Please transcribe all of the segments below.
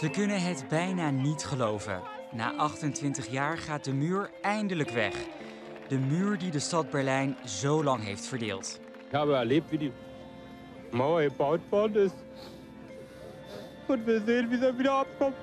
Ze kunnen het bijna niet geloven. Na 28 jaar gaat de muur eindelijk weg. De muur die de stad Berlijn zo lang heeft verdeeld. Ich habe erlebt, wie die Mauer worden ist. Und wir sehen, wie sie wieder abkommt.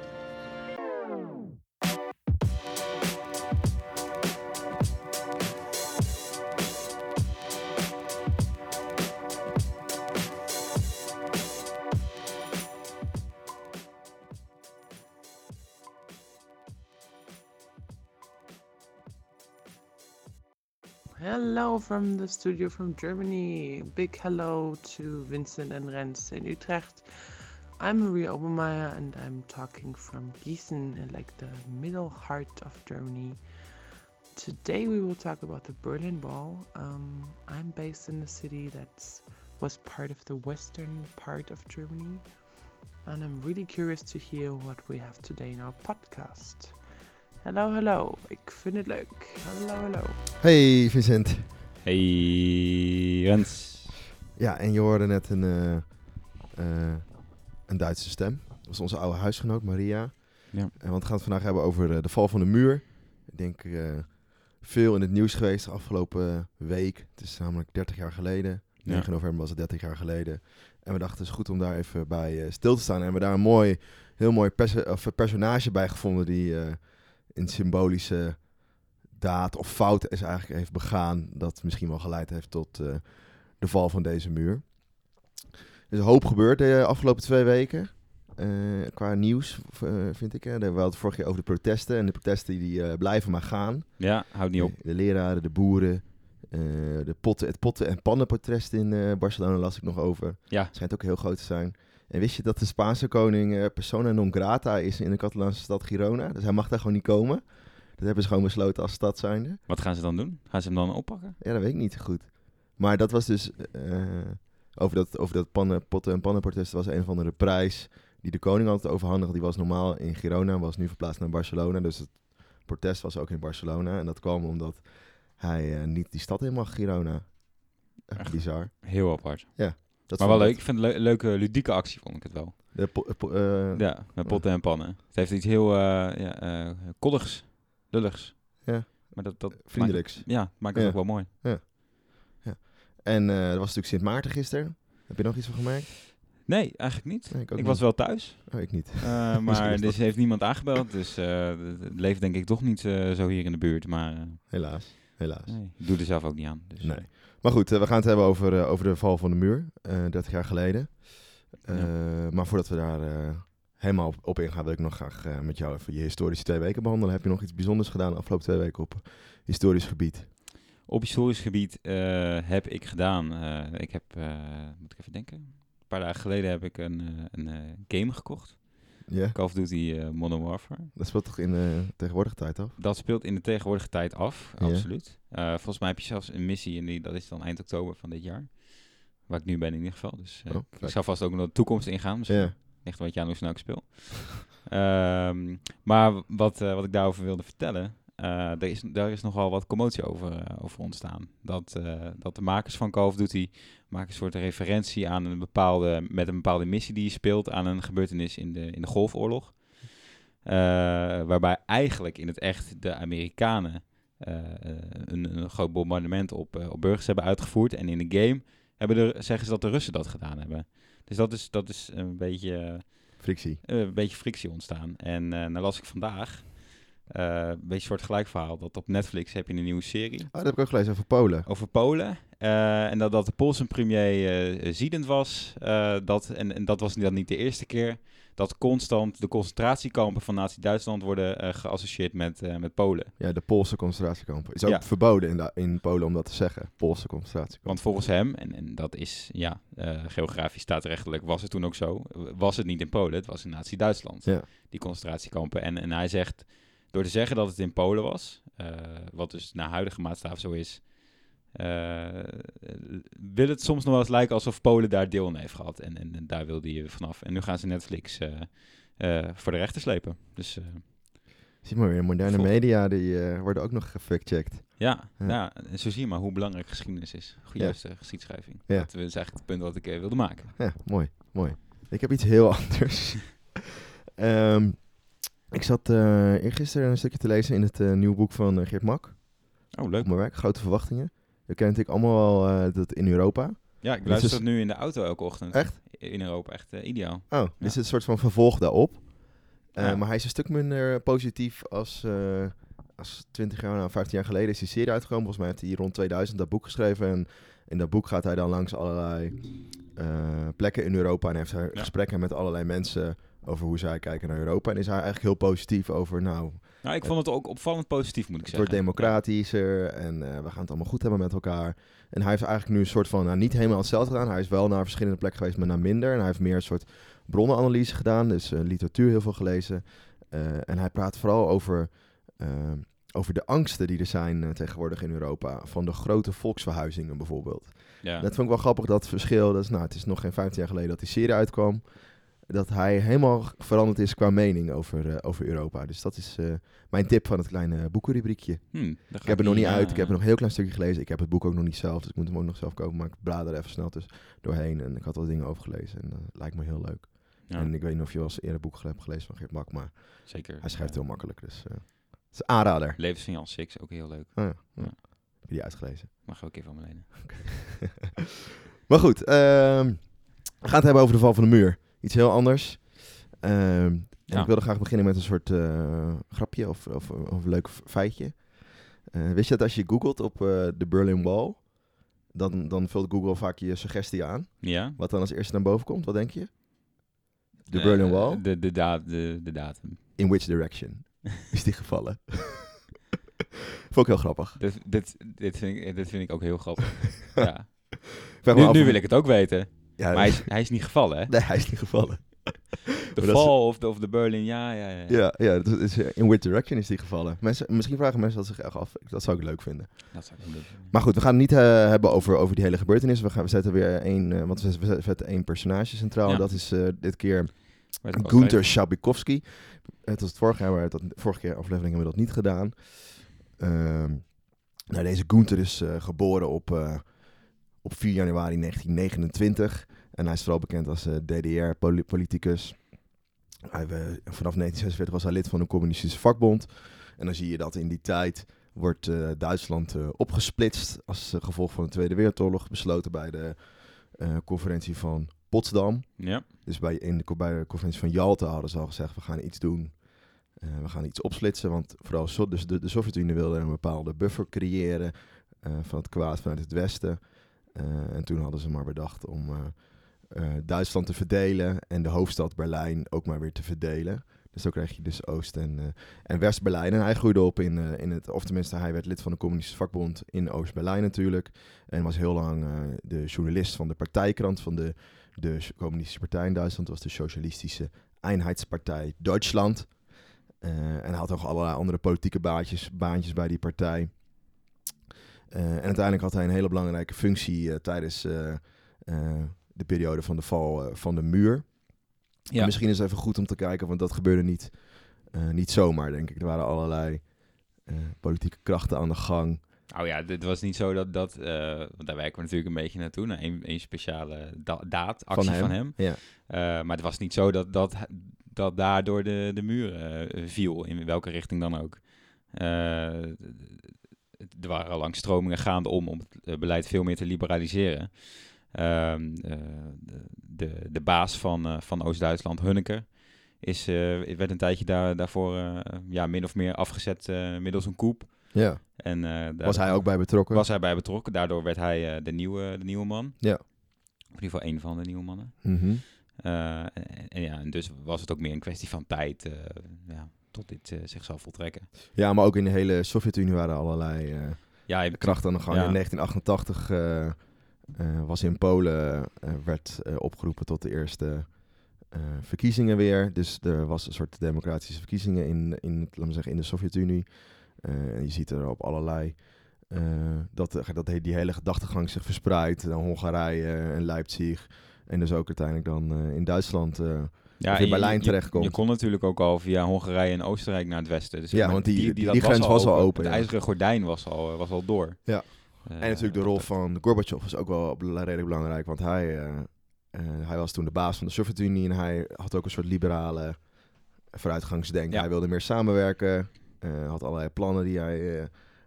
Hello from the studio from Germany. Big hello to Vincent and Renz in Utrecht. I'm Maria Obermeier and I'm talking from Gießen, like the middle heart of Germany. Today we will talk about the Berlin Wall. Um, I'm based in a city that was part of the western part of Germany, and I'm really curious to hear what we have today in our podcast. Hallo, hallo. Ik vind het leuk. Hallo, hallo. Hey Vincent. Hey Rens. Ja, en je hoorde net een, eh, eh, een Duitse stem. Dat was onze oude huisgenoot Maria. Ja. En want we gaan het vandaag hebben over eh, de val van de muur. Ik denk eh, veel in het nieuws geweest de afgelopen week. Het is namelijk 30 jaar geleden. 9 november was het 30 jaar geleden. En we dachten het is goed om daar even bij eh, stil te staan. En we daar een mooi, heel mooi of, eh, personage bij gevonden die eh, een symbolische daad of fout is eigenlijk heeft begaan. Dat misschien wel geleid heeft tot eh, de val van deze muur. Er is een hoop gebeurd de afgelopen twee weken. eh, qua nieuws, eh, vind ik. Hè. We hadden het vorige keer over de protesten. En de protesten die blijven maar gaan. Ja, houd niet op. De, de leraren, de boeren. de potten, het potten- en pannenprotest in Barcelona las ik nog over. Ja, Schijnt ook heel groot te zijn. En wist je dat de Spaanse koning persona non grata is in de Catalaanse stad Girona? Dus hij mag daar gewoon niet komen. Dat hebben ze gewoon besloten als stad zijnde. wat gaan ze dan doen? Gaan ze hem dan oppakken? Ja, dat weet ik niet zo goed. Maar dat was dus... eh, over dat, over dat pannen, potten- en pannenprotest was een of andere prijs... die de koning had overhandigd. Die was normaal in Girona, was nu verplaatst naar Barcelona. Dus het protest was ook in Barcelona. En dat kwam omdat hij eh, niet die stad in mag, Girona. Echt bizar. Heel apart. Dat maar wel leuk. Ik vind het een leuke ludieke actie, vond ik het wel. De po- eh, Ja, met potten en pannen. Het heeft iets heel eh ja, koddigs, lulligs. Ja. Maar dat, dat Vriendelijks. Maakt, ja, maakt het Ja. ook wel mooi. En eh er was natuurlijk Sint Maarten gisteren. Heb je nog iets van gemerkt? Nee, eigenlijk niet. Nee, ik ook ik niet. was wel thuis. Oh, ik niet. eh, maar is dus heeft niemand aangebeld. Dus eh, het leeft denk ik toch niet zo hier in de buurt. Maar Helaas. Helaas. nee, ik doe er zelf ook niet aan. Dus, Nee. Maar goed, we gaan het hebben over, over de val van de muur, eh 30 jaar geleden. Maar voordat we daar helemaal op, op ingaan, wil ik nog graag eh, met jou even je historische twee weken behandelen. Heb je nog iets bijzonders gedaan de afgelopen twee weken op historisch gebied? Op historisch gebied eh, heb ik gedaan. eh, ik heb, eh, moet ik even denken. Een paar dagen geleden heb ik een, eh, een eh, game gekocht. Ja, Call of Duty eh, Modern Warfare. dat speelt toch in de tegenwoordige tijd af? Dat speelt in de tegenwoordige tijd af, absoluut. Eh, volgens mij heb je zelfs een missie en die, dat is dan eind oktober van dit jaar. Waar ik nu ben in ieder geval. Dus eh, Oh, ik zal vast ook nog de toekomst ingaan. Misschien Ja, ligt wat je aan hoe snel ik speel. Ehm, maar wat, eh, wat ik daarover wilde vertellen, eh er is, daar is nogal wat commotie over, eh, over ontstaan. Dat, eh, dat de makers van Call of Duty maken een soort referentie aan een bepaalde, met een bepaalde missie die je speelt aan een gebeurtenis in de, in de Golfoorlog. Eh, waarbij eigenlijk in het echt de Amerikanen eh, eh, een, groot bombardement op, eh, op burgers hebben uitgevoerd. En in de game hebben de, zeggen ze dat de Russen dat gedaan hebben. Dus dat is, dat is een beetje... eh, frictie. eh, een beetje frictie ontstaan. En eh nou las ik vandaag, een beetje een soort gelijk verhaal, dat op Netflix heb je een nieuwe serie Oh, dat heb ik ook gelezen over Polen. over Polen. En dat, dat de Poolse premier ziedend was. dat, en, en dat was dan niet de eerste keer. Dat constant de concentratiekampen van Nazi-Duitsland worden eh, geassocieerd met, eh, met Polen. Ja, de Poolse concentratiekampen. Is ook Ja. verboden in, in Polen om dat te zeggen. Poolse concentratiekampen. Want volgens hem, en, en dat is ja, eh, geografisch staatrechtelijk was het toen ook zo, was het niet in Polen, het was in Nazi-Duitsland, Ja. die concentratiekampen. En, en hij zegt, door te zeggen dat het in Polen was, wat dus naar huidige maatstaf zo is, wil het soms nog wel eens lijken alsof Polen daar deel aan heeft gehad. En, en, en daar wilde hij vanaf. En nu gaan ze Netflix eh, eh, voor de rechter slepen. Dus eh, Zie maar weer, moderne media die eh, worden ook nog gefact-checked. ja, Ja. ja. en zo zie je maar hoe belangrijk geschiedenis is. Goede Ja. juiste geschiedschrijving. Ja. Dat is eigenlijk het punt wat ik eh, wilde maken. Ja, mooi, mooi. Ik heb iets heel anders. Ehm, ik zat eh eergisteren een stukje te lezen in het eh, nieuwe boek van eh, Geert Mak. Oh, leuk. Op mijn werk, Grote Verwachtingen. Je kent natuurlijk allemaal wel eh, dat in Europa. Ja, ik luister is- dat nu in de auto elke ochtend. Echt? In Europa, echt eh, ideaal. Oh, dit is een soort van vervolg daarop. Eh, Ja. Maar hij is een stuk minder positief als, als 20 jaar, nou 15 jaar geleden is die serie uitgekomen. Volgens mij heeft hij rond 2000 dat boek geschreven. En in dat boek gaat hij dan langs allerlei plekken in Europa. En heeft hij Ja. gesprekken met allerlei mensen over hoe zij kijken naar Europa. En is hij eigenlijk heel positief over, nou, Nou, ik vond het ook opvallend positief, moet ik het wordt zeggen. democratischer en eh, we gaan het allemaal goed hebben met elkaar. En hij heeft eigenlijk nu een soort van, nou, niet helemaal hetzelfde gedaan. Hij is wel naar verschillende plekken geweest, maar naar minder. En hij heeft meer een soort bronnenanalyse gedaan, dus eh, literatuur heel veel gelezen. Eh, en hij praat vooral over, over de angsten die er zijn tegenwoordig in Europa. Van de grote volksverhuizingen bijvoorbeeld. Ja. Dat vond ik wel grappig, dat verschil. Dat is, nou, het is nog geen 15 jaar geleden dat die serie uitkwam. Dat hij helemaal veranderd is qua mening over, eh, over Europa. Dus dat is eh, mijn tip van het kleine boekenrubriekje. Hm, daar Ik heb het nog niet eh, uit. Ik heb nog een heel klein stukje gelezen. Ik heb het boek ook nog niet zelf, dus ik moet hem ook nog zelf kopen. Maar ik blader er even snel dus doorheen. En ik had al dingen over gelezen. En dat lijkt me heel leuk. Ja, En ik weet niet of je wel eens eerder boek hebt gelezen van Geert Mak. Maar zeker. hij schrijft Ja. heel makkelijk. Dus eh, het is een aanrader. Levens van Jan Six, ook heel leuk. Oh, ja. Heb je die uitgelezen? Mag ook even van me lenen. Maar goed, ehm, we gaan het hebben over de val van de muur. Iets heel anders. Ehm, en Ja. ik wilde graag beginnen met een soort eh, grapje of, of, of een leuk feitje. Eh, wist je dat als je googelt op eh, de Berlin Wall, dan, dan vult Google vaak je suggestie aan. Ja? Wat dan als eerste naar boven komt, wat denk je? De Berlin Wall? De, de, da de, de datum. In which direction is die gevallen? Vond ik heel grappig. Dit, dit, dit, vind ik, dit vind ik ook heel grappig. ja. Nu, af nu wil ik het ook weten. Ja, Maar hij is, hij is niet gevallen, hè? Nee, hij is niet gevallen. De is- Fall of de, of de Berlin, ja, ja, ja. Ja, ja dat is, eh, in which direction is die gevallen? Mensen, misschien vragen mensen dat zich echt af. Dat zou ik leuk vinden. Dat zou ik doen. Maar goed, we gaan het niet eh, hebben over, over die hele gebeurtenis. We, gaan, we zetten weer één, eh, want we, zetten één personage centraal. Ja. En dat is dit keer Gunther. Schabikowski. Het was het vorige jaar, maar dat, vorige keer aflevering hebben we dat niet gedaan. Ehm, nou, deze Gunther is geboren op, op 4 januari 1929. En hij is vooral bekend als DDR-politicus. Hij, eh, vanaf 1946 was hij lid van de communistische vakbond. En dan zie je dat in die tijd wordt eh, Duitsland eh, opgesplitst als eh, gevolg van de Tweede Wereldoorlog. Besloten bij de eh, conferentie van Potsdam. Ja, Dus bij, in de, bij de conferentie van Jalta hadden ze al gezegd, we gaan iets doen. Eh, we gaan iets opsplitsen, want vooral so- dus de, de Sovjet-Unie wilde een bepaalde buffer creëren eh, van het kwaad vanuit het westen. Eh, en toen hadden ze maar bedacht om eh, eh, Duitsland te verdelen en de hoofdstad Berlijn ook maar weer te verdelen. Dus zo kreeg je dus Oost- en, en West-Berlijn. En hij groeide op in, in het, of tenminste hij werd lid van de communistische vakbond in Oost-Berlijn natuurlijk. En was heel lang de journalist van de partijkrant van de de communistische partij in Duitsland was de Socialistische Einheitspartij Duitsland. En had nog allerlei andere politieke baantjes, baantjes bij die partij. Eh, en uiteindelijk had hij een hele belangrijke functie eh, tijdens eh, de periode van de val van de muur. ja. En misschien is het even goed om te kijken, want dat gebeurde niet, niet zomaar, denk ik. Er waren allerlei politieke krachten aan de gang. Oh ja, dit was niet zo dat, dat want daar werken we natuurlijk een beetje naartoe, naar een, speciale da daad, actie van hem. Ja. Eh, maar het was niet zo dat, dat, dat daardoor de, de muur viel, in welke richting dan ook. Er waren al lang stromingen gaande om, om het eh, beleid veel meer te liberaliseren. Ehm, eh, de, de, de baas van, eh, van Oost-Duitsland, Hunneker, is, werd een tijdje daar, daarvoor ja, min of meer afgezet middels een coup. ja. En, daar- Was hij ook bij betrokken? was hij bij betrokken. Daardoor werd hij de, nieuwe, de nieuwe man. Ja. Of in ieder geval één van de nieuwe mannen. Eh, en, en ja, en dus was het ook meer een kwestie van tijd ja, tot dit eh, zich zal voltrekken. Ja, maar ook in de hele Sovjet-Unie waren allerlei eh, Ja, je, krachten aan de gang. Ja. In 1988 eh, was in Polen werd opgeroepen tot de eerste verkiezingen weer. Dus er was een soort democratische verkiezingen in, in, laten we zeggen, in de Sovjet-Unie. En je ziet er op allerlei dat, dat die hele gedachtegang zich verspreidt. Dan Hongarije en Leipzig. En dus ook uiteindelijk dan in Duitsland. Ja, in Berlijn terechtkomt. Je kon natuurlijk ook al via Hongarije en Oostenrijk naar het westen. Dus Ja, maar, want die- die grens was al open, Het ja. ijzeren gordijn was al, was al door. Ja. Eh, En natuurlijk de rol van Gorbachev was ook wel redelijk belangrijk. Want hij, eh, eh, hij was toen de baas van de Sovjet-Unie en hij had ook een soort liberale vooruitgangsdenken. Ja. Hij wilde meer samenwerken. eh, had allerlei plannen die hij, eh,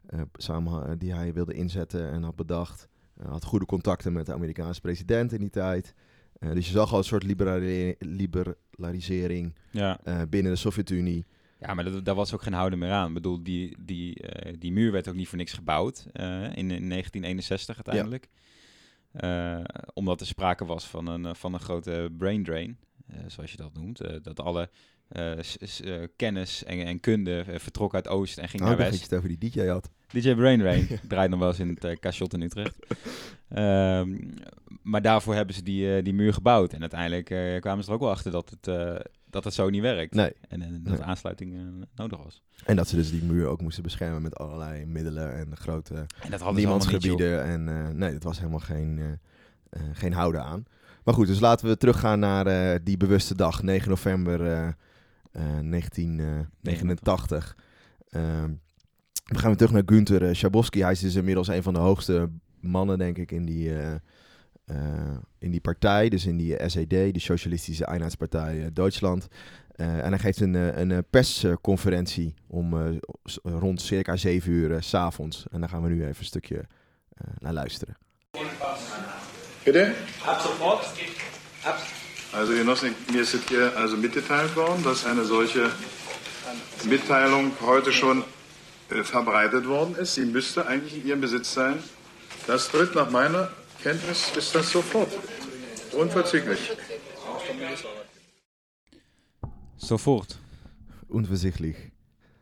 eh, samen, die hij wilde inzetten en had bedacht. Eh, had goede contacten met de Amerikaanse president in die tijd. Eh, dus je zag al een soort liberalisering Ja. eh, binnen de Sovjet-Unie. Ja, maar dat, daar was ook geen houden meer aan. Ik bedoel, die, die, eh, die muur werd ook niet voor niks gebouwd eh, in, in 1961 uiteindelijk. Eh, omdat er sprake was van een, van een grote brain drain, eh, zoals je dat noemt. Eh, dat alle kennis en, en kunde vertrok uit Oost en ging Oh, naar ik dacht West. dat je het over die DJ had. DJ Brain Drain draait nog wel eens in het uh, Cachot in Utrecht. Ehm, maar daarvoor hebben ze die, eh, die muur gebouwd. En uiteindelijk eh, kwamen ze er ook wel achter dat het, dat het zo niet werkt. Nee. En, en dat Nee. aansluiting nodig was. En dat ze dus die muur ook moesten beschermen met allerlei middelen en grote En dat niemandsgebieden. En nee, dat was helemaal geen, geen houden aan. Maar goed, dus laten we teruggaan naar die bewuste dag, 9 november eh, eh, 1989. Ehm, we gaan weer terug naar Günther uh, Schabowski. Hij is dus inmiddels een van de hoogste mannen, denk ik, in die, eh, eh, in die partij. Dus in die SED, de Socialistische Eenheidspartij eh, Duitsland. Eh, en hij geeft een, eh, een eh, persconferentie om eh, rond circa 7 uur eh, s s'avonds. En daar gaan we nu even een stukje eh, naar luisteren. Bitte? Ab sofort. Also Genossen, mir ist hier also mitgeteilt worden, dass eine solche Mitteilung heute schon verbreitet worden ist. Sie müsste eigentlich in Ihrem Besitz sein. Das tritt nach meiner Kenntnis ist das sofort. Unverzüglich. Sofort. Onvoorzichtig.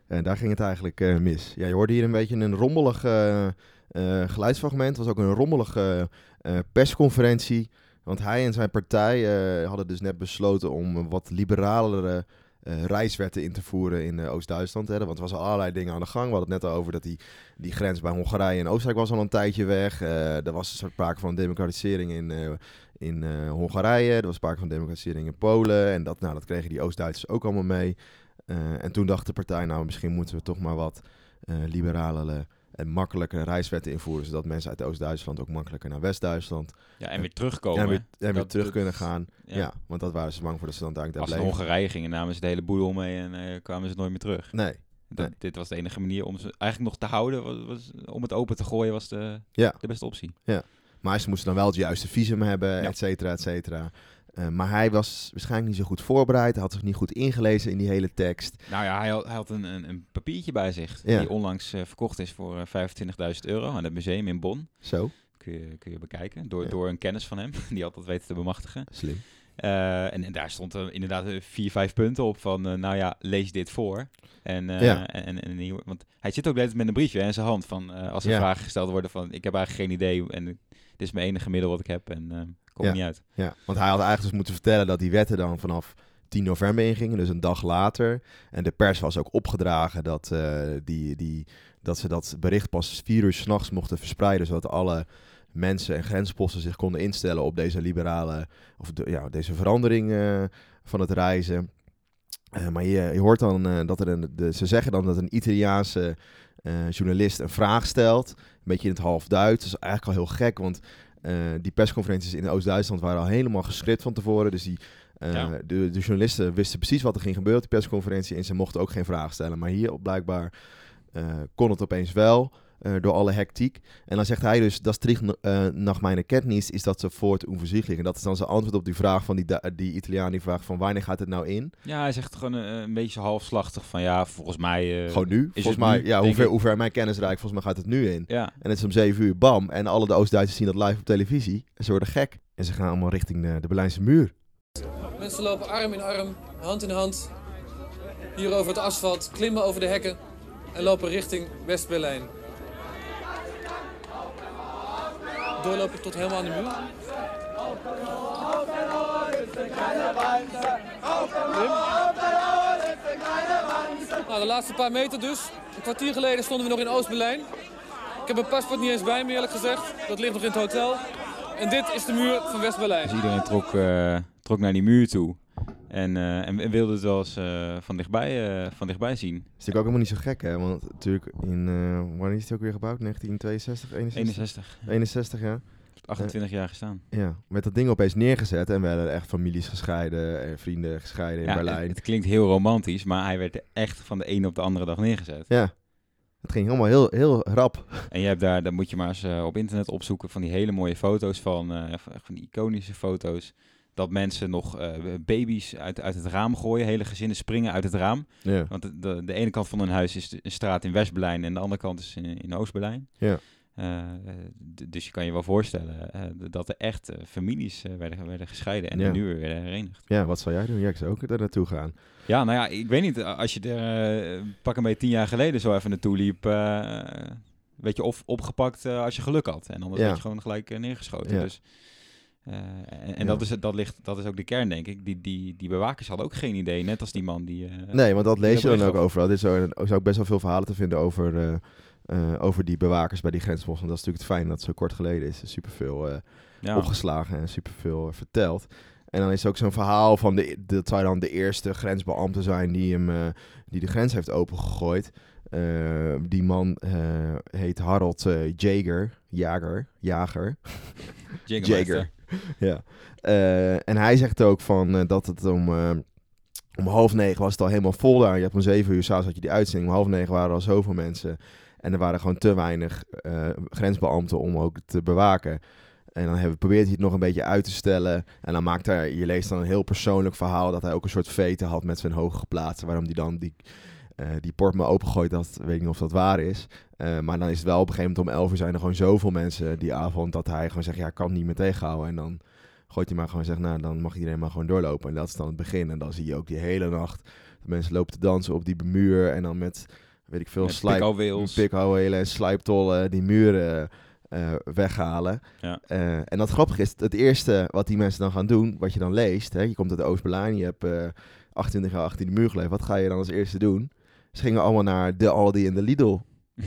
En daar ging het eigenlijk eh, mis. Ja, je hoorde hier een beetje een rommelig eh, eh, geluidsfragment. Het was ook een rommelige eh, persconferentie. Want hij en zijn partij eh, hadden dus net besloten om een wat liberalere eh, reiswetten in te voeren in eh, Oost-Duitsland. Want er was al allerlei dingen aan de gang. We hadden het net al over dat die, die grens bij Hongarije en Oostenrijk was al een tijdje weg. Eh er was sprake van democratisering in, in Hongarije. Er was sprake van democratisering in Polen. En dat, nou, dat kregen die Oost-Duitsers ook allemaal mee. En toen dacht de partij, nou misschien moeten we toch maar wat liberalere en makkelijke reiswetten invoeren. Zodat mensen uit Oost-Duitsland ook makkelijker naar West-Duitsland Ja, en weer terugkomen. en weer, en weer Dat- terug kunnen gaan. ja. Ja. want dat waren ze bang voor dat ze dan uiteindelijk Als daar ze. Hongarije gingen, namen ze de hele boedel mee en eh, kwamen ze nooit meer terug. Nee, Dat, Nee. Dit was de enige manier om ze eigenlijk nog te houden. Was, was- om het open te gooien was de, Ja. de beste optie. maar ze moesten dan wel het juiste visum hebben, Ja. et cetera, et cetera. Eh, maar hij was waarschijnlijk niet zo goed voorbereid. Hij had zich niet goed ingelezen in die hele tekst. Nou ja, hij had, hij had een, een, een papiertje bij zich. Ja. Die onlangs eh, verkocht is voor eh, 25.000 euro aan het museum in Bonn. Zo, Kun je, kun je bekijken. Door, Ja. door een kennis van hem. Die had dat weten te bemachtigen. slim. Eh, en, en daar stond er inderdaad eh, vier, vijf punten op van, eh, nou ja, lees dit voor. En, eh, Ja. en, en, want hij zit ook tijd met een briefje in zijn hand van, eh, als er vragen gesteld worden van, ik heb eigenlijk geen idee en dit is mijn enige middel wat ik heb en eh kom Ja. niet uit. Ja, want hij had eigenlijk dus moeten vertellen dat die wetten dan vanaf 10 november ingingen, dus een dag later. En de pers was ook opgedragen dat, eh, die, die, dat ze dat bericht pas vier uur s'nachts mochten verspreiden, zodat alle mensen en grensposten zich konden instellen op deze liberale, of de, ja, deze verandering eh, van het reizen. Eh, maar je, je hoort dan dat er een, de, ze zeggen dan dat een Italiaanse journalist een vraag stelt, een beetje in het half Duits. Dat is eigenlijk al heel gek, want die persconferenties in Oost-Duitsland waren al helemaal geschript van tevoren. Dus die, eh, Ja. de, de journalisten wisten precies wat er ging gebeuren op die persconferentie. En ze mochten ook geen vragen stellen. Maar hier blijkbaar eh, kon het opeens wel. Eh, door alle hectiek. En dan zegt hij dus, dat terug uh, nach mijn kennis is dat sofort onvoorzichtig. En dat is dan zijn antwoord op die vraag van die, die Italiaan die vraagt van wanneer gaat het nou in? Ja, hij zegt gewoon eh, een beetje halfslachtig van, ja, volgens mij... eh, Gewoon nu? is Volgens het mij, nu, ja, denk hoever, ik. hoever mijn kennis reikt, volgens mij gaat het nu in. Ja, En het is om 7 uur, bam. En alle de Oost-Duitsers zien dat live op televisie. En ze worden gek. En ze gaan allemaal richting de, de Berlijnse muur. Mensen lopen arm in arm, hand in hand, hier over het asfalt, klimmen over de hekken en lopen richting West-Berlijn. Doorlopen tot helemaal aan de muur. Nou, de laatste paar meter dus. Een kwartier geleden stonden we nog in Oost-Berlijn. Ik heb mijn paspoort niet eens bij me, eerlijk gezegd. Dat ligt nog in het hotel. En dit is de muur van West-Berlijn. dus iedereen trok, eh, trok naar die muur toe. En, eh, en, en wilde het wel eens eh, van, dichtbij, eh, van dichtbij zien. Dat is natuurlijk ook helemaal niet zo gek, hè? Want natuurlijk, in, wanneer is het ook weer gebouwd? 1962, 61? 61. 61, ja. 28 jaar gestaan. Ja, werd dat ding opeens neergezet en werden echt families gescheiden en vrienden gescheiden in Ja, Berlijn. Het, het klinkt heel romantisch, maar hij werd er echt van de ene op de andere dag neergezet. Ja, het ging helemaal heel, heel rap. En je hebt daar, dan moet je maar eens op internet opzoeken van die hele mooie foto's van, van, van die iconische foto's. Dat mensen nog eh, baby's uit, uit het raam gooien, hele gezinnen springen uit het raam. Ja, Want de, de, de ene kant van een huis is de- een straat in West-Berlijn en de andere kant is in, in Oost-Berlijn. Ja. Eh, dus je kan je wel voorstellen eh, dat er echt families werden, werden gescheiden en Ja. nu weer werden herenigd. ja wat zou jij doen? Ja, ik zou ook er naartoe gaan. Ja, nou ja, ik weet niet. Als je er pak een beetje tien jaar geleden zo even naartoe liep, werd je of opgepakt als je geluk had. En anders Ja. werd je gewoon gelijk neergeschoten. Ja. Dus, eh, en en Ja. dat, is, het- dat, ligt, dat is ook de kern, denk ik. Die, die, die bewakers hadden ook geen idee, net als die man die... eh, Nee, want dat lees je dan ook gaf. overal. Er is ook, best wel veel verhalen te vinden over, eh, over die bewakers bij die grensposten. Want dat is natuurlijk het fijn dat het zo kort geleden is. Er superveel ja. opgeslagen en superveel verteld. En dan is er ook zo'n verhaal van, de, dat zou dan de eerste grensbeambte zijn die, hem, die de grens heeft opengegooid. Die man heet Harold Jager, Jager, Jager. Jägermeister. ja. Eh, en hij zegt ook van, eh, dat het om, eh, om half negen was het al helemaal vol daar. Je had om zeven uur s'avonds had je die uitzending. Om half negen waren er al zoveel mensen. En er waren gewoon te weinig grensbeambten om ook te bewaken. En dan hebben, probeert hij het nog een beetje uit te stellen. En dan maakt hij, je leest dan een heel persoonlijk verhaal dat hij ook een soort vete had met zijn hoge geplaatste. Waarom hij dan die, eh die port me opengooit, dat weet ik niet of dat waar is. Eh, maar dan is het wel op een gegeven moment om 11 uur zijn er gewoon zoveel mensen die avond dat hij gewoon zegt, ja, ik kan het niet meer tegenhouden. En dan gooit hij maar gewoon zegt, nou, dan mag iedereen maar gewoon doorlopen. En dat is dan het begin. En dan zie je ook die hele nacht de mensen lopen te dansen op die muur en dan met, weet ik veel, slijp, pikhouwelen en slijptollen die muren eh, weghalen. Ja. En dat grappige is, het eerste wat die mensen dan gaan doen, wat je dan leest, hè, je komt uit Oost-Berlijn, je hebt eh 28 jaar achter die muur geleefd, wat ga je dan als eerste doen? Ze gingen allemaal naar de Aldi en de Lidl.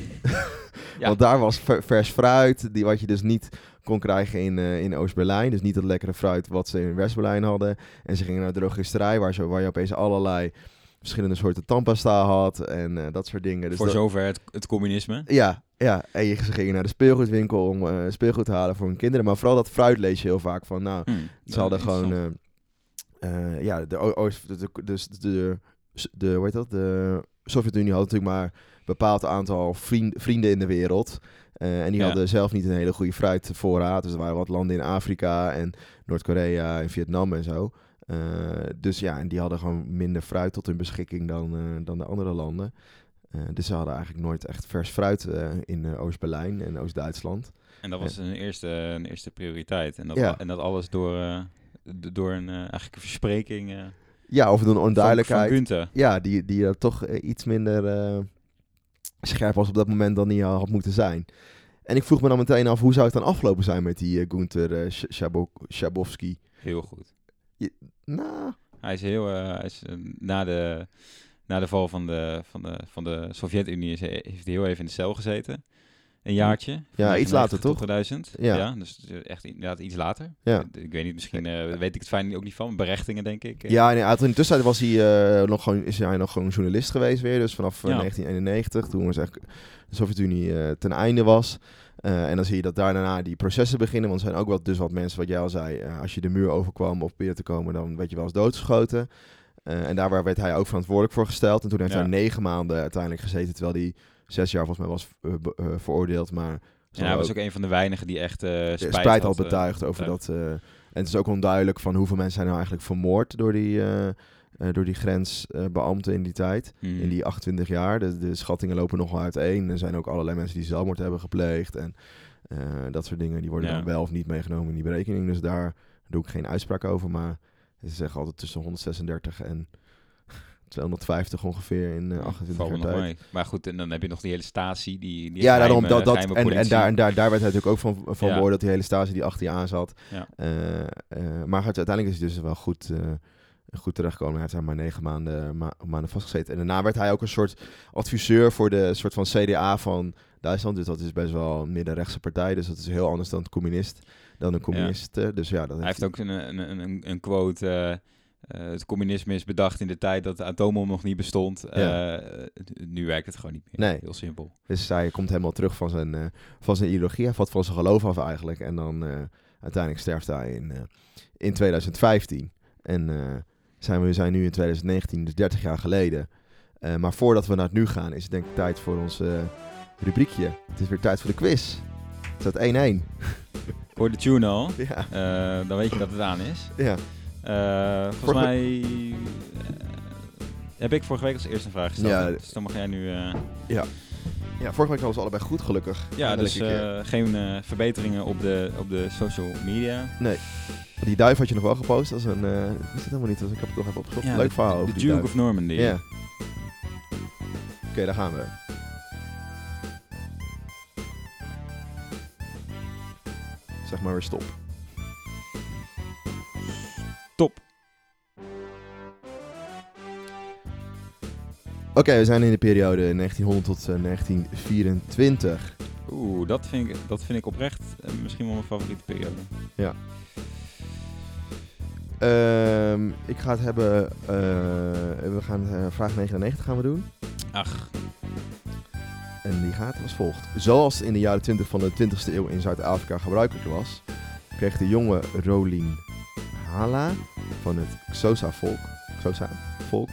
Ja. Want daar was ver- vers fruit, die wat je dus niet kon krijgen in, eh, in Oost-Berlijn. Dus niet het lekkere fruit wat ze in West-Berlijn hadden. En ze gingen naar de drogisterij, waar, ze, waar je opeens allerlei verschillende soorten tandpasta had en eh, dat soort dingen. Dus Voor dat- zover het, het communisme. ja, ja, en je, ze gingen naar de speelgoedwinkel om eh, speelgoed te halen voor hun kinderen. Maar vooral dat fruit lees je heel vaak van, nou, Hm, ze hadden is gewoon, ja, de, Oost, de, de, dus de, de, hoe heet dat, de Sovjet-Unie had natuurlijk maar een bepaald aantal vriend, vrienden in de wereld. Eh, en die Ja. hadden zelf niet een hele goede fruitvoorraad. Dus er waren wat landen in Afrika en Noord-Korea en Vietnam en zo. Eh, dus ja, en die hadden gewoon minder fruit tot hun beschikking dan, eh, dan de andere landen. Dus ze hadden eigenlijk nooit echt vers fruit in Oost-Berlijn en Oost-Duitsland. En dat was een eerste, een eerste prioriteit. En dat, Ja. en dat alles door, door een, eigenlijk een verspreking Ja, of een van, van onduidelijkheid. Ja, die, die er toch eh, iets minder eh, scherp was op dat moment dan die had moeten zijn. En ik vroeg me dan meteen af, hoe zou het dan afgelopen zijn met die eh, Gunther eh, Schabowski? Heel goed. Nou, Hij is heel, eh, hij is, eh, na, de, na de val van de, van de, van de Sovjet-Unie hij- heeft hij heel even in de cel gezeten. Een jaartje. Ja, iets 99 later, toch? 2000. Ja. Ja. dus echt inderdaad iets later. Ja. Ik, weet niet, misschien eh, weet ik het fijn ook niet van. Berechtingen, denk ik. eh. ja, nee, in de tussentijd was hij, eh, nog gewoon, is hij nog gewoon journalist geweest weer. Dus vanaf eh, Ja. 1991, toen was eigenlijk de Sovjet-Unie eh, ten einde was. En dan zie je dat daar daarna die processen beginnen. Want er zijn ook wat, dus wat mensen, wat jij al zei, als je de muur overkwam of probeerde te komen, dan werd je wel eens doodgeschoten. En daar werd hij ook verantwoordelijk voor gesteld. En toen heeft hij negen maanden uiteindelijk gezeten, terwijl hij zes jaar volgens mij was eh, veroordeeld. Maar En hij was ook een van de weinigen die echt eh spijt, spijt, had, eh, betuigd over dat. en het is ook onduidelijk van hoeveel mensen zijn nou eigenlijk vermoord door die, eh, door die grensbeambten in die tijd. Hmm. In die 28 jaar. De, de schattingen lopen nogal uiteen. Er zijn ook allerlei mensen die zelfmoord hebben gepleegd. En dat soort dingen. Die worden Ja. dan wel of niet meegenomen in die berekening. Dus daar doe ik geen uitspraak over. Maar ze zeggen altijd tussen 136 en 250 ongeveer in eh, 28 Valt me jaar. Maar goed, en dan heb je nog die hele statie. Die, die Ja, daarom. Dat, dat, en, en, daar, en daar, daar werd hij natuurlijk ook van, van Ja. beoordeeld, die hele stage die achter je aan zat. Ja. Eh, eh, maar goed, uiteindelijk is hij dus wel goed, eh, goed terechtgekomen. Hij heeft daar maar negen maanden, ma- maanden vastgezeten. En daarna werd hij ook een soort adviseur voor de soort van CDA van Duitsland. Dus dat is best wel een middenrechtse partij. Dus dat is heel anders dan een communist. Dan een communist. eh, Dus ja, dat Hij heeft ook een, een, een, een- een quote. Eh, het communisme is bedacht in de tijd dat de atoombom nog niet bestond. Ja. Eh, nu werkt het gewoon niet meer. Nee. Heel simpel. Dus hij komt helemaal terug van zijn, eh, van zijn ideologie. Hij valt van zijn geloof af eigenlijk. En dan uiteindelijk sterft hij in, in 2015. En zijn we zijn nu in 2019, dus 30 jaar geleden. Maar voordat we naar het nu gaan, is het denk ik tijd voor ons rubriekje. Het is weer tijd voor de quiz. Het staat 1-1. Voor de tune al, Ja, dan weet je dat het aan is. ja. Eh, volgens Vorige- mij eh, heb ik vorige week als eerste een vraag gesteld. Ja. Dus dan mag jij nu... eh, ja, vorige week hadden we allebei goed, gelukkig. ja, Eindelijk dus een keer. eh, geen eh, verbeteringen op de, op de social media. Die duif had je nog wel gepost. als een, eh wist het helemaal niet, dus ik heb het toch even opgezocht. Ja, Leuk de- verhaal De over die Duke of Normandy. Ja. Oké, daar gaan we. Zeg maar weer stop. Top. Oké, we zijn in de periode 1900 tot eh, 1924. Oeh, dat vind ik, dat vind ik oprecht eh, misschien wel mijn favoriete periode. Ehm, ik ga het hebben. eh, we gaan eh, vraag 99 gaan we doen. Ach, En die gaat als volgt. Zoals in de jaren 20 van de 20e eeuw in Zuid-Afrika gebruikelijk was, kreeg de jonge Rolin Hala van het Xhosa-volk, Xhosa-volk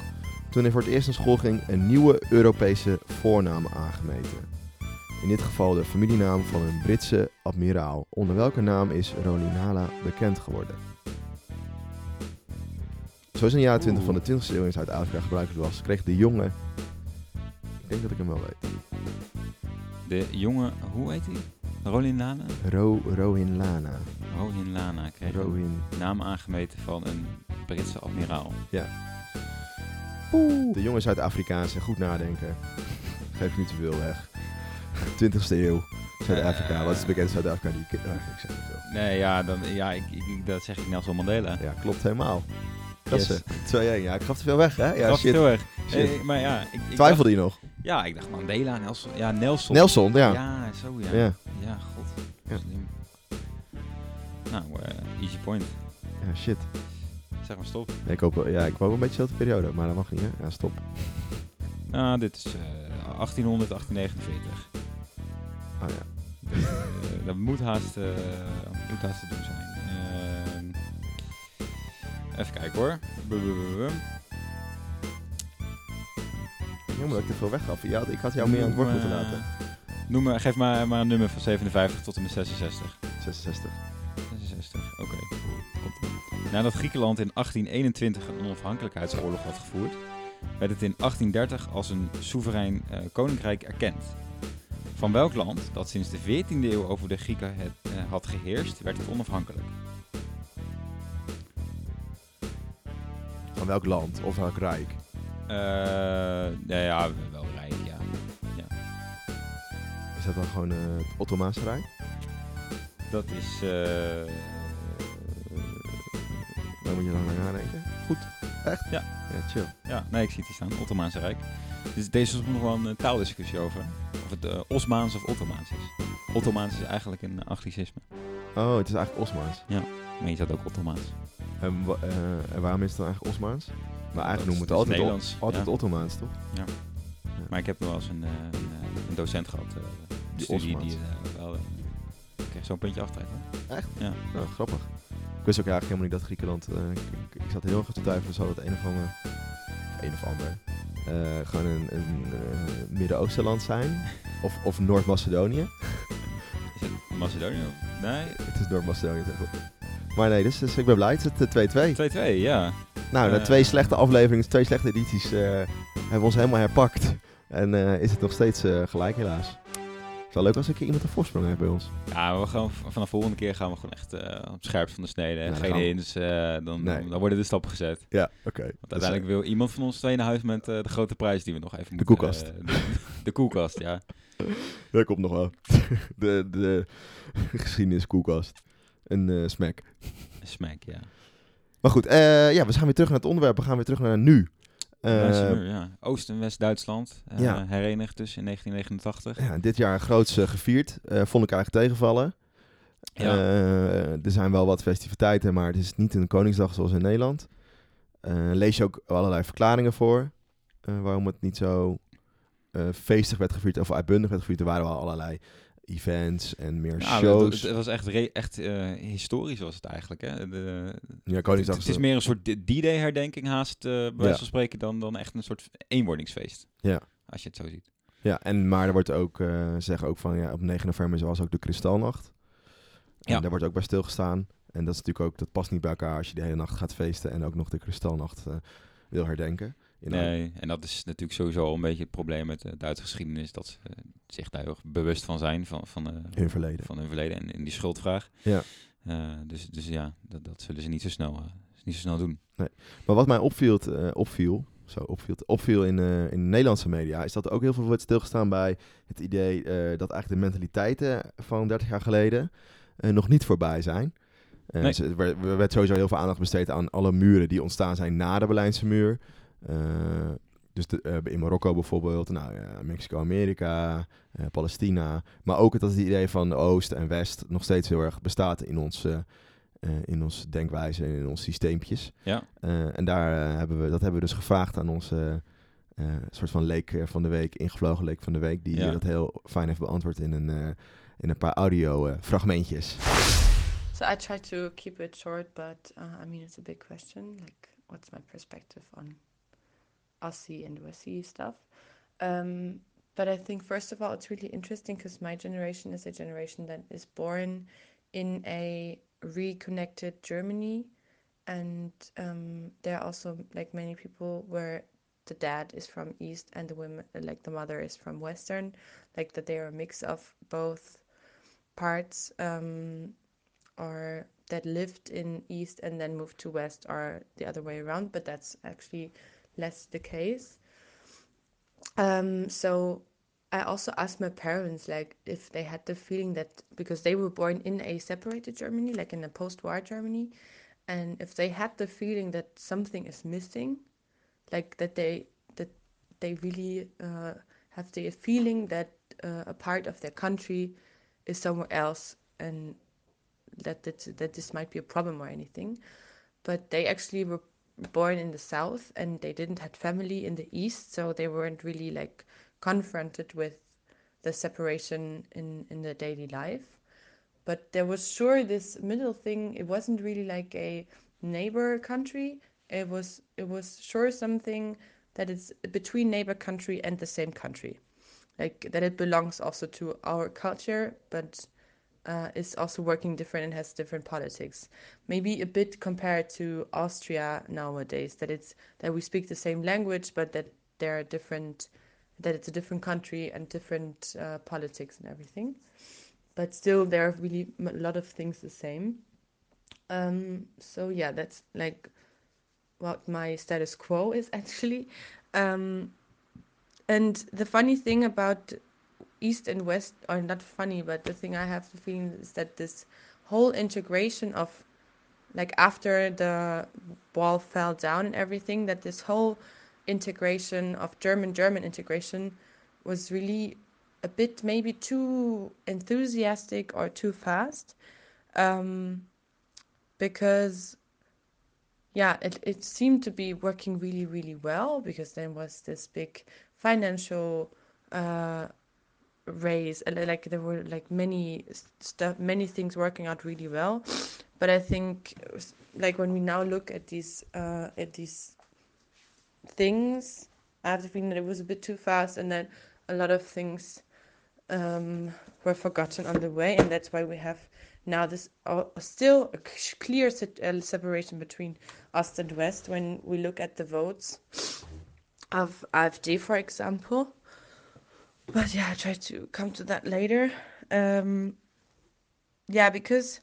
toen hij voor het eerst naar school ging, een nieuwe Europese voornaam aangemeten. In dit geval de familienaam van een Britse admiraal. Onder welke naam is Rolin Hala bekend geworden? Zoals in de jaren 20 van de 20e eeuw in Zuid-Afrika gebruikelijk was, kreeg de jonge... Ik denk dat ik hem wel weet. de jonge, hoe heet hij? Rolin Lana? Ro. Rohin Lana kreeg Rohin. een naam aangemeten van een Britse admiraal. De jonge Zuid-Afrikaanse, goed nadenken. Geef niet te veel weg. 20ste eeuw. Zuid-Afrika, wat is het bekend Zuid-Afrika? Die, ah, ik zeg het veel. Nee, ja, dan, ja ik, ik- dat zeg ik Nelson Mandela. Ja, klopt helemaal. Dat is Yes. het. 2-1. Ja, ik gaf te veel weg, hè? Ja, shit. heel erg. Shit. Eh, maar ja, ik, ik Twijfelde je nog? dacht- ja, ik dacht Mandela, Nelson. Ja, Nelson. Nelson, ja. Ja, zo ja. Ja. Point. Ja, shit. Zeg maar stop. Ja, ik, hoop, ja, ik wou een beetje dezelfde periode, maar dat mag niet, hè? Ja, stop. Nou, dit is eh 1800, 1849. Oh ja. Eh, dat moet haast, eh, moet haast te doen zijn. Even kijken hoor. Jammer dat ik te veel weg gaf. Ja, ik had jou meer aan het woord moeten laten. eh, Noem maar, geef maar, maar een nummer van 57 tot en met 66. 66. 66, oké. Komt-ie. Nadat Griekenland in 1821 een onafhankelijkheidsoorlog had gevoerd, werd het in 1830 als een soeverein eh, koninkrijk erkend. Van welk land, dat sinds de 14e eeuw over de Grieken het, eh, had geheerst, werd het onafhankelijk? Van welk land of welk rijk? Eh, nou ja, wel rijk, ja. Is dat dan gewoon eh, het Ottomaanse Rijk? Dat is... eh, Daar moet je dan naar nadenken. Goed. Echt? Ja. Ja, chill. ja, nee, ik zie het hier staan. Ottomaanse Rijk. Dus deze is nog wel een taaldiscussie over. Of het eh, Osmaans of Ottomaans is. Ottomaans is eigenlijk een anglicisme. Oh, het is eigenlijk Osmaans. Maar je zat ook Ottomaans. En, wa- eh, en waarom is het dan eigenlijk Osmaans? Maar eigenlijk noemen we het altijd, Nederlands, altijd ja. Ottomaans, toch? Maar ik heb wel eens een, eh, een, een docent gehad. eh, Die studie Osmaans. die wel... ik kreeg zo'n puntje aftrekken. Echt? Ja. Nou, grappig. Ik wist ook eigenlijk helemaal niet dat Griekenland... eh, ik, ik, zat heel erg te twijfelen, zou het een of ander... Een of ander... eh, gewoon een, een eh, Midden-Oostenland zijn. Of, of Noord-Macedonië. Is het Macedonië? Nee. Het is Noord-Macedonië. Maar nee, dus, dus ik ben blij. Het is het, eh, 2-2. 2-2, ja. Nou, na twee slechte afleveringen, twee slechte edities, hebben we ons helemaal herpakt. En is het nog steeds gelijk, helaas. Wel leuk als ik iemand een voorsprong heb bij ons. Ja, we gaan, v- vanaf de volgende keer gaan we gewoon echt eh, op scherp van de snede. Ja, Geen hints, eh, dan, Nee. dan worden de stappen gezet. Ja, oké. Want uiteindelijk wil iemand van ons twee naar huis met eh, de grote prijs die we nog even De moeten... koelkast. eh, de, de koelkast, ja. Dat komt nog wel. De, de geschiedenis koelkast. Een eh smack. Smack, ja. Maar goed, eh, ja, we gaan weer terug naar het onderwerp. We gaan weer terug naar nu. Eh, Duitse muur, ja. Oost- en West-Duitsland eh, Ja. herenigd dus in 1989. ja, dit jaar groots eh, gevierd. Vond ik eigenlijk tegenvallen. Ja. Er zijn wel wat festiviteiten, maar het is niet een Koningsdag zoals in Nederland. Lees je ook allerlei verklaringen voor waarom het niet zo feestig werd gevierd of uitbundig werd gevierd. Er waren wel allerlei events en meer Ja, shows. Het, het was echt, re- echt eh, historisch was het eigenlijk. Hè? De, ja, het, Koningsdag. het is meer een soort D-Day herdenking haast, eh bij wijze Ja. van spreken, dan, dan echt een soort eenwordingsfeest. Ja. Als je het zo ziet. Ja, en, maar er wordt ook, ze zeggen ook van ja, op 9 november was ook de Kristalnacht. En Ja. daar wordt ook bij stilgestaan. En dat is natuurlijk ook, dat past niet bij elkaar als je de hele nacht gaat feesten en ook nog de Kristalnacht wil herdenken. Nee, en dat is natuurlijk sowieso een beetje het probleem met de Duitse geschiedenis. Dat ze eh, zich daar heel erg bewust van zijn, van, van, eh, hun verleden. van hun verleden en in die schuldvraag. Ja. Eh, dus, dus ja, dat, dat zullen ze niet zo snel, eh, niet zo snel doen. Maar wat mij opviel, eh, opviel, zo opviel, opviel in, eh, in de Nederlandse media, is dat er ook heel veel wordt stilgestaan bij het idee eh, dat eigenlijk de mentaliteiten van 30 jaar geleden eh, nog niet voorbij zijn. Eh, Nee. er werd sowieso heel veel aandacht besteed aan alle muren die ontstaan zijn na de Berlijnse muur. Eh, dus de, eh, in Marokko bijvoorbeeld, nou, ja, Mexico, Amerika, eh, Palestina. Maar ook dat het idee van Oost en West nog steeds heel erg bestaat in ons, in ons denkwijze en in ons systeempjes. Ja, Eh, en daar hebben we, dat hebben we dus gevraagd aan onze eh, soort van leek van de week, ingevlogen leek van de week, die Ja. dat heel fijn heeft beantwoord in een, eh, in een paar audio eh, fragmentjes. So I try to keep it short, but uh, I mean, it's a big question. Like, what's my perspective on Aussie and Wessie stuff? Um, but I think, first of all, it's really interesting because my generation is a generation that is born in a reconnected Germany. And um, there are also like many people where the dad is from East and the women, like the mother is from Western, like that they are a mix of both parts. Um, or that lived in East and then moved to West, or the other way around, but that's actually less the case. Um, so I also asked my parents, like, if they had the feeling that because they were born in a separated Germany, like in a post war Germany, and if they had the feeling that something is missing, like that they that they really uh, have the feeling that uh, a part of their country is somewhere else and that that that this might be a problem or anything but they actually were born in the south and they didn't have family in the east so they weren't really like confronted with the separation in in their daily life. But there was sure this middle thing it wasn't really like a neighbor country. It was it was sure something that is between neighbor country and the same country. Like that it belongs also to our culture but uh, is also working different and has different politics. Maybe a bit compared to Austria nowadays, that it's that we speak the same language, but that there are different, that it's a different country and different uh, politics and everything. But still, there are really a lot of things the same. Um, so yeah, that's like what my status quo is actually. Um, and the funny thing about East and West are not funny, but the thing I have the feeling is that this whole integration of, like after the wall fell down and everything, that this whole integration of German German integration was really a bit maybe too enthusiastic or too fast, um, because yeah, it it seemed to be working really really well because there was this big financial. Uh, raise like there were like many stuff many things working out really well. But i think like when we now look at these uh at these things i have the feeling that it was a bit too fast and that a lot of things um were forgotten on the way. And that's why we have now this uh, still a clear se- uh, separation between us and West when we look at the votes of AfD, for example but yeah, I try to come to that later. Um, yeah, because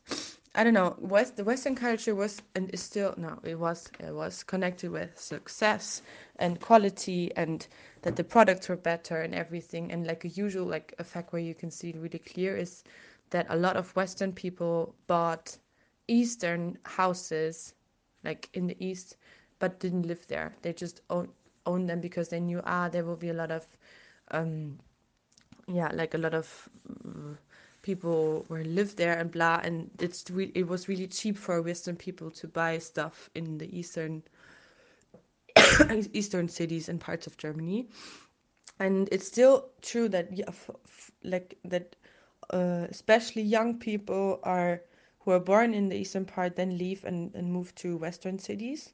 I don't know, West the Western culture was and is still no, it was it was connected with success and quality and that the products were better and everything. And like a usual like a fact where you can see it really clear is that a lot of Western people bought Eastern houses, like in the East, but didn't live there. They just own owned them because they knew ah there will be a lot of um yeah like a lot of mm, people were lived there and blah and it's re- it was really cheap for western people to buy stuff in the eastern eastern cities and parts of Germany. And it's still true that yeah, f- f- like that uh, especially young people are who are born in the eastern part then leave and, and move to western cities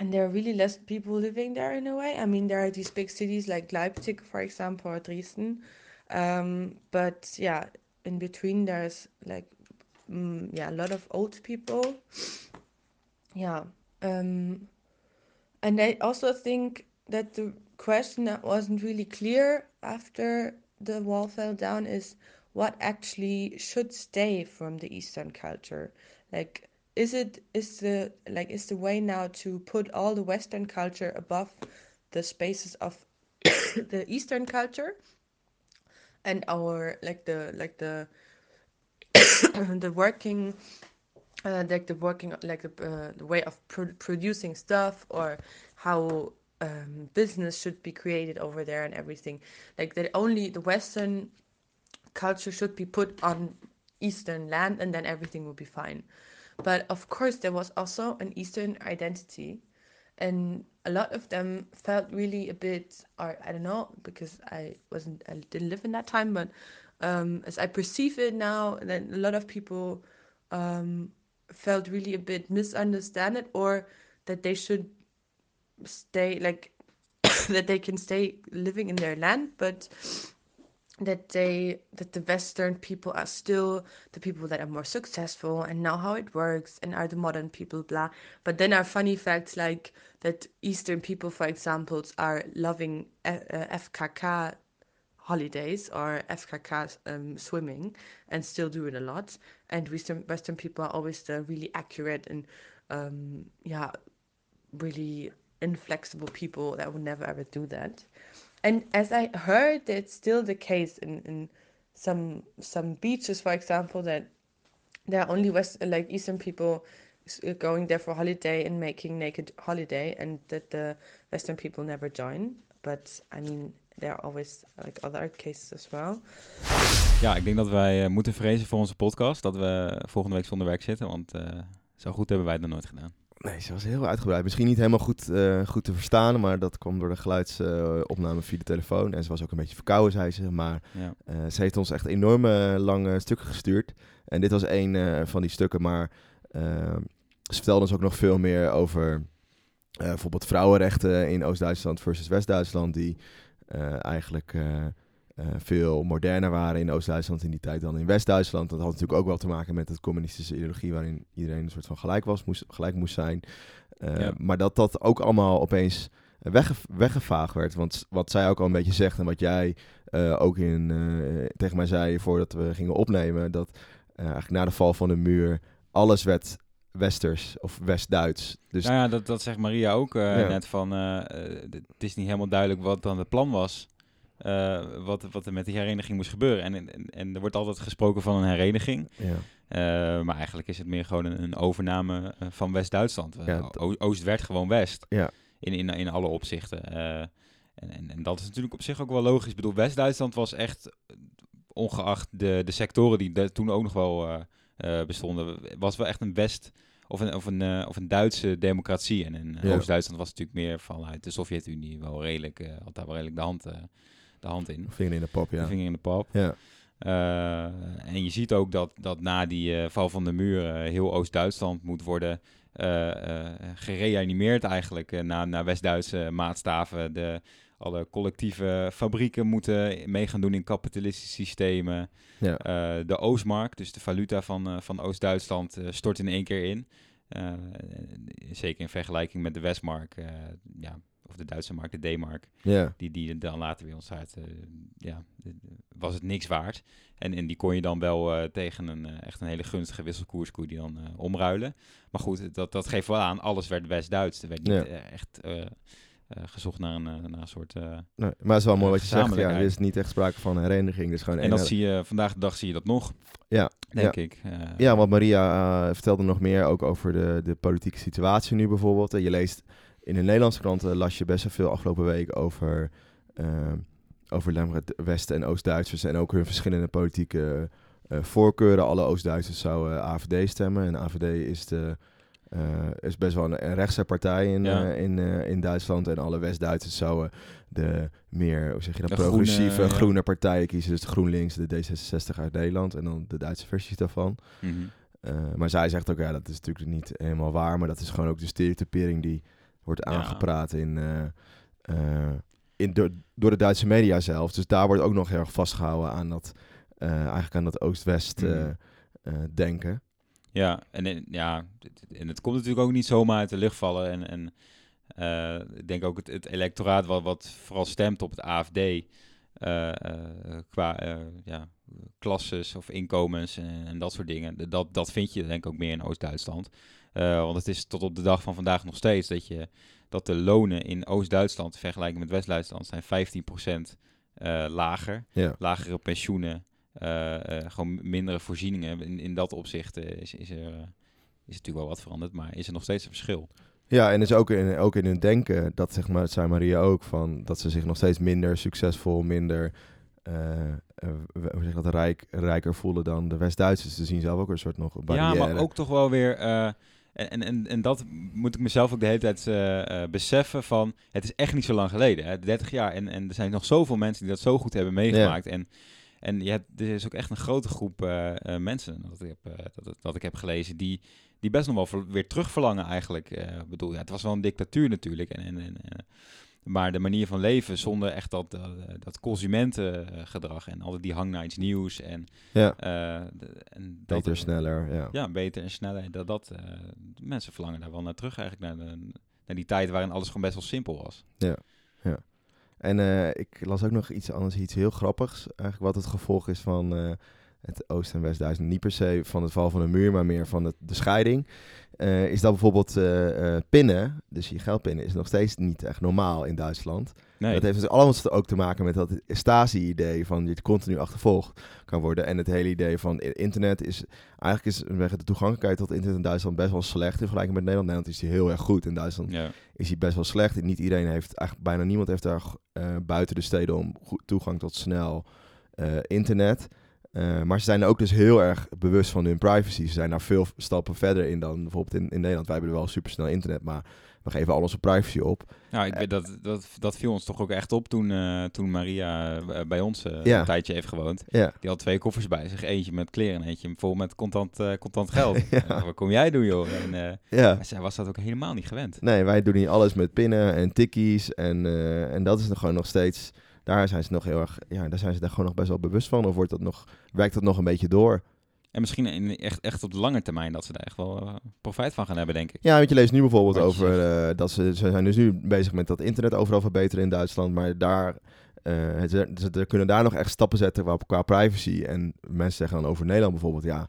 and there are really less people living there in a way. I mean there are these big cities like leipzig for example or dresden. Um, but yeah in between there's like mm, yeah a lot of old people. Yeah um, and i also think that the question that wasn't really clear after the wall fell down is what actually should stay from the eastern culture. Like is it is the like is the way now to put all the western culture above the spaces of the eastern culture and our like the like the the working uh, like the working like the, uh, the way of pro- producing stuff or how um, business should be created over there and everything. Like that only the western culture should be put on eastern land and then everything will be fine but of course there was also an eastern identity and a lot of them felt really a bit or i don't know because i wasn't i didn't live in that time but um, as i perceive it now then a lot of people um, felt really a bit misunderstood or that they should stay like that they can stay living in their land. But that they that the western people are still the people that are more successful and know how it works and are the modern people blah. But then are funny facts like that eastern people for examples are loving F- uh, fkk holidays or fkk um, swimming and still do it a lot. And western western people are always the really accurate and um, yeah really inflexible people that would never ever do that and as I heard, it's still the case in, in some some beaches, for example, that there are only west like Eastern people s- going there for holiday and making naked holiday, and that the Western people never join. But I mean, there are always like other cases as well. Ja, ik denk dat wij eh, moeten vrezen voor onze podcast dat we volgende week zonder werk zitten, want eh, zo goed hebben wij het nooit gedaan. Nee, ze was heel uitgebreid. Misschien niet helemaal goed, eh, goed te verstaan, maar dat kwam door de geluidsopname via de telefoon. En ze was ook een beetje verkouden, zei ze. Maar Ja. eh, ze heeft ons echt enorme lange stukken gestuurd. En dit was een eh, van die stukken, maar ze vertelde ons ook nog veel meer over bijvoorbeeld vrouwenrechten in Oost-Duitsland versus West-Duitsland, die eigenlijk eh, veel moderner waren in Oost-Duitsland in die tijd dan in West-Duitsland. Dat had natuurlijk ook wel te maken met het communistische ideologie, waarin iedereen een soort van gelijk was, moest, gelijk moest zijn. Eh, Ja. Maar dat dat ook allemaal opeens wegge weggevaagd werd. Want wat zij ook al een beetje zegt en wat jij eh, ook in, tegen mij zei voordat we gingen opnemen, dat eigenlijk na de val van de muur alles werd westers of west-Duits. Dus nou ja, dat, dat zegt Maria ook Ja. net van, het is niet helemaal duidelijk wat dan het plan was. Eh, wat, wat er met die hereniging moest gebeuren. En, en, en er wordt altijd gesproken van een hereniging. ja. Eh, maar eigenlijk is het meer gewoon een, een overname eh, van West-Duitsland. Ja, Oost werd gewoon West. Ja. In, in, in alle opzichten. En, en, en dat is natuurlijk op zich ook wel logisch. Ik bedoel, West-Duitsland was echt, ongeacht de, de sectoren die toen ook nog wel bestonden, was wel echt een West- of een, of een, of een Duitse democratie. En in Ja. Oost-Duitsland was natuurlijk meer vanuit de Sovjet-Unie wel redelijk, had daar wel redelijk de hand, de hand in. vinger in de De ja. vinger in de pap. Ja, Eh, en je ziet ook dat, dat na die eh, val van de muur eh, heel Oost-Duitsland moet worden gereanimeerd eigenlijk eh, naar, naar West-Duitse maatstaven. De, alle collectieve fabrieken moeten mee gaan doen in kapitalistische systemen. ja. De Oostmark, dus de valuta van, van Oost-Duitsland, stort in één keer in. Zeker in vergelijking met de Westmark, ja, of de Duitse mark, de D-mark ja. die, die dan later weer ontstaat, eh ja, de- was het niks waard. En, en die kon je dan wel eh, tegen een eh, echt een hele gunstige wisselkoers die dan eh, omruilen. Maar goed, dat, dat geeft wel aan, alles werd West-Duits. Er werd niet eh, echt eh, eh, gezocht naar een, eh, naar een soort... eh, Nee, maar het is wel mooi wat je zegt. Ja, er is niet echt sprake van hereniging. Dus gewoon en dat zie je, vandaag de dag zie je dat nog, Ja, denk ja. ik. Eh, Ja, want Maria eh, vertelde nog meer ook over de, de politieke situatie nu bijvoorbeeld. En je leest in de Nederlandse kranten las je best wel veel afgelopen week over, eh, over Lemret West- en Oost-Duitsers en ook hun verschillende politieke eh, voorkeuren. Alle Oost-Duitsers zouden AVD stemmen en AVD is de eh, is best wel een, een rechtse partij in, Ja. eh, in, eh, in Duitsland. En alle West-Duitsers zouden de meer, hoe zeg je dat, progressieve groene, groene, partijen kiezen. Dus de GroenLinks, de D66 uit Nederland en dan de Duitse versies daarvan. Mhm. Eh, maar zij zegt ook, ja, dat is natuurlijk niet helemaal waar. Maar dat is gewoon ook de stereotypering die wordt aangepraat in, eh, eh, in door, door de Duitse media zelf. Dus daar wordt ook nog heel erg vastgehouden aan dat, eh, eigenlijk aan dat Oost-West eh, denken. Ja, en, ja, het- en het komt natuurlijk ook niet zomaar uit de lucht vallen. En, en ik denk ook het, het electoraat wat, wat vooral stemt op het AFD eh, qua ja, klasses of inkomens en, en dat soort dingen. Dat, dat vind je denk ik ook meer in Oost-Duitsland. Eh, want het is tot op de dag van vandaag nog steeds dat, je, dat de lonen in Oost-Duitsland in vergelijking met West-Duitsland zijn 15% eh, lager. Ja. Lagere pensioenen, eh, gewoon mindere voorzieningen. In, in dat opzicht is, is er... is natuurlijk wel wat veranderd, maar is er nog steeds een verschil. Ja, en is ook in, ook in hun denken, dat zeg maar, zei Maria ook, van dat ze zich nog steeds minder succesvol, minder hoe zeg dat, rijk, rijker voelen dan de West-Duitsers. Ze zien zelf ook een soort nog barrière. Ja, maar ook toch wel weer... en, en, en, dat moet ik mezelf ook de hele tijd eh, eh, beseffen van... Het is echt niet zo lang geleden, hè, 30 jaar. En, en er zijn nog zoveel mensen die dat zo goed hebben meegemaakt. En, en je hebt, er is ook echt een grote groep eh, mensen, dat ik, heb, dat, dat ik heb gelezen... die, die best nog wel weer terugverlangen eigenlijk. Ik bedoel, ja, het was wel een dictatuur natuurlijk. En, en, en, maar de manier van leven zonder echt dat, dat, dat consumentengedrag... en altijd die hang naar iets nieuws en... Ja, eh, de- en dat- beter, sneller, ja. ja, beter en sneller. Dat, dat, eh, mensen verlangen daar wel naar terug eigenlijk. Naar, de, naar die tijd waarin alles gewoon best wel simpel was. En eh, ik las ook nog iets anders, iets heel grappigs. Eigenlijk wat het gevolg is van eh, het Oost- en West-Duitsland. Niet per se van het val van een muur, maar meer van het, de scheiding. Eh, is dat bijvoorbeeld eh, eh, pinnen, dus je geldpinnen, is nog steeds niet echt normaal in Duitsland. Nee, Dat heeft dus allemaal ook te maken met dat Stasi-idee van je continu achtervolgd kan worden. En het hele idee van internet is, eigenlijk is de toegankelijkheid tot internet in Duitsland best wel slecht in vergelijking met Nederland. Nederland is die heel erg goed. In Duitsland ja. is die best wel slecht. Niet iedereen heeft, eigenlijk bijna niemand heeft daar buiten de steden om goed toegang tot snel internet. Eh, maar ze zijn er ook dus heel erg bewust van hun privacy. Ze zijn daar veel stappen verder in dan bijvoorbeeld in, in Nederland. Wij hebben er wel supersnel internet, maar we geven al onze privacy op. Nou, ik weet dat, dat, dat viel ons toch ook echt op toen, eh, toen Maria eh, bij ons eh, Ja. een tijdje heeft gewoond. Ja, Die had twee koffers bij zich. Eentje met kleren en eentje vol met contant, eh, contant geld. Ja. Eh, wat kom jij doen, joh? En eh, ja. zij was dat ook helemaal niet gewend. Nee, wij doen hier alles met pinnen en tikkies. En, eh, en dat is nog gewoon nog steeds. Daar zijn ze nog heel erg. Ja, daar zijn ze daar gewoon nog best wel bewust van. Of wordt dat nog, werkt dat nog een beetje door? En misschien in, echt, echt op de lange termijn dat ze daar echt wel eh, profijt van gaan hebben, denk ik. Ja, want je leest nu bijvoorbeeld Wat over eh, dat ze, ze zijn dus nu bezig met dat internet overal verbeteren in Duitsland. Maar daar, het, ze, ze kunnen daar nog echt stappen zetten qua, qua privacy. En mensen zeggen dan over Nederland bijvoorbeeld, ja,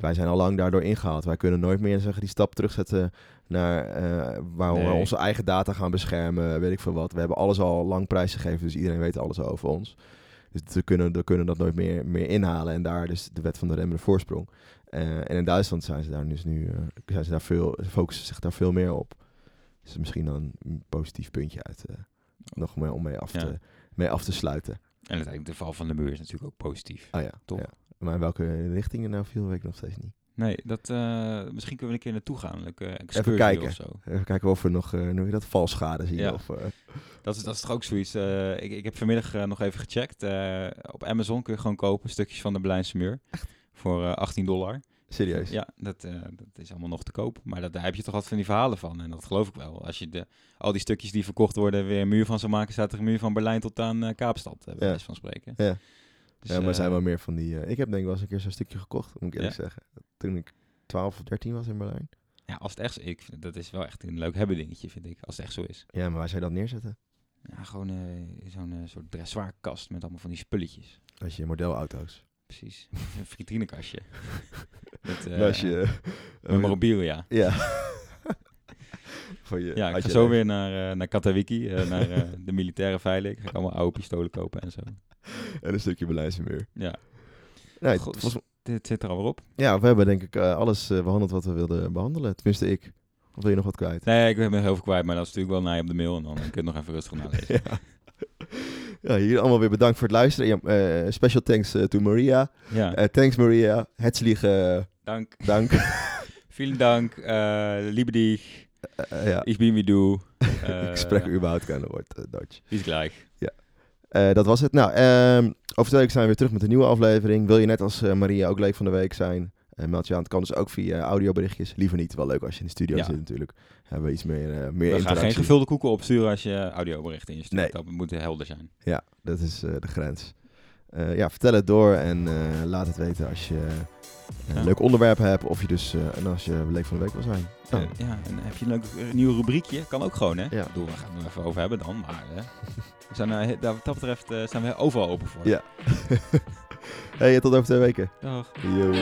wij zijn al lang daardoor ingehaald. Wij kunnen nooit meer zeggen die stap terugzetten naar eh, waar we onze eigen data gaan beschermen, weet ik veel wat. We hebben alles al lang prijsgegeven, dus iedereen weet alles over ons. Dus we kunnen, we kunnen dat nooit meer, meer inhalen en daar dus de wet van de remmende voorsprong. Eh, en in Duitsland zijn ze daar dus nu, eh, zijn ze daar veel, focussen zich daar veel meer op. Dus misschien dan een positief puntje uit, nog meer om mee af, Ja. te, mee af te sluiten. En uiteindelijk de val van de muur is natuurlijk ook positief. Oh ja, Toch? ja. Maar in welke richting het nou viel, weet ik nog steeds niet. Nee, dat, eh, misschien kunnen we een keer naartoe gaan. Leuke excursie Even kijken. of zo. Even kijken of we nog, eh noem je dat, valschade zien. Ja. Of, eh, Dat is, dat is toch ook zoiets. ik, ik heb vanmiddag nog even gecheckt. op Amazon kun je gewoon kopen stukjes van de Berlijnse muur. Voor eh, 18 dollar. serieus. Ja, dat, dat is allemaal nog te koop. Maar dat, daar heb je toch wat van die verhalen van. En dat geloof ik wel. Als je de, al die stukjes die verkocht worden weer een muur van zou maken... staat er een muur van Berlijn tot aan Kaapstad, bij Ja. wijze van spreken. Ja. Dus, ja, maar er eh, zijn wel meer van die... eh, ik heb denk ik wel eens een keer zo'n stukje gekocht, moet ik eerlijk Ja? zeggen. Toen ik 12 of 13 was in Berlijn. Ja, als het echt zo- ik vind, dat is wel echt een leuk hebben dingetje, vind ik. Als het echt zo is. Ja, maar waar zou je dat neerzetten? Ja, gewoon eh, zo'n soort dressoirkast met allemaal van die spulletjes. Als je modelauto's. Precies. een vitrinekastje. met, En als je... memorabilia. Ja. Voor je, Ja, ik ga zo weer naar, eh naar Katawiki, eh, naar eh, de militaire veiling. Ga ik allemaal oude pistolen kopen en zo. En een stukje Berlijnse muur. Ja, Nee, volgens- dit zit er alweer op. ja, we hebben denk ik alles eh, behandeld wat we wilden behandelen. Tenminste ik. Of wil je nog wat kwijt? Nee, ik ben heel veel kwijt, maar dat is natuurlijk wel naar je op de mail. En dan kun je het nog even rustig nalezen. Ja. ja, hier allemaal weer bedankt voor het luisteren. Ja, special thanks to Maria. Ja, thanks Maria. Herzlich eh, dank. dank. Vielen Dank, uh, liebe dich. Uh, ja. Ich bin wie du. Ik spreek überhaupt geen woord Duits. Bis gleich. Ja. Uh, dat was het. Nou, um, over twee weken zijn we weer terug met een nieuwe aflevering. Wil je net als uh, Maria ook leek van de week zijn? Uh, meld je aan. Het kan dus ook via audioberichtjes. Liever niet. Wel leuk als je in de studio ja. zit natuurlijk. Hebben we iets meer, meer We gaan geen gevulde koeken opsturen als je audioberichten instuurt. Nee. Dat moet helder zijn. Ja, dat is de grens. Uh, ja, vertel het door en laat het weten als je een ja. leuk onderwerp hebt. Of je dus, en als je leek van de week wil zijn. Oh. ja, en heb je een leuk nieuw rubriekje? Kan ook gewoon, hè? Ja. Doe, we gaan het er even over hebben dan. Maar we zijn, daar, wat dat betreft zijn we overal open voor. Ja. hey, tot over twee weken. Dag. Yo.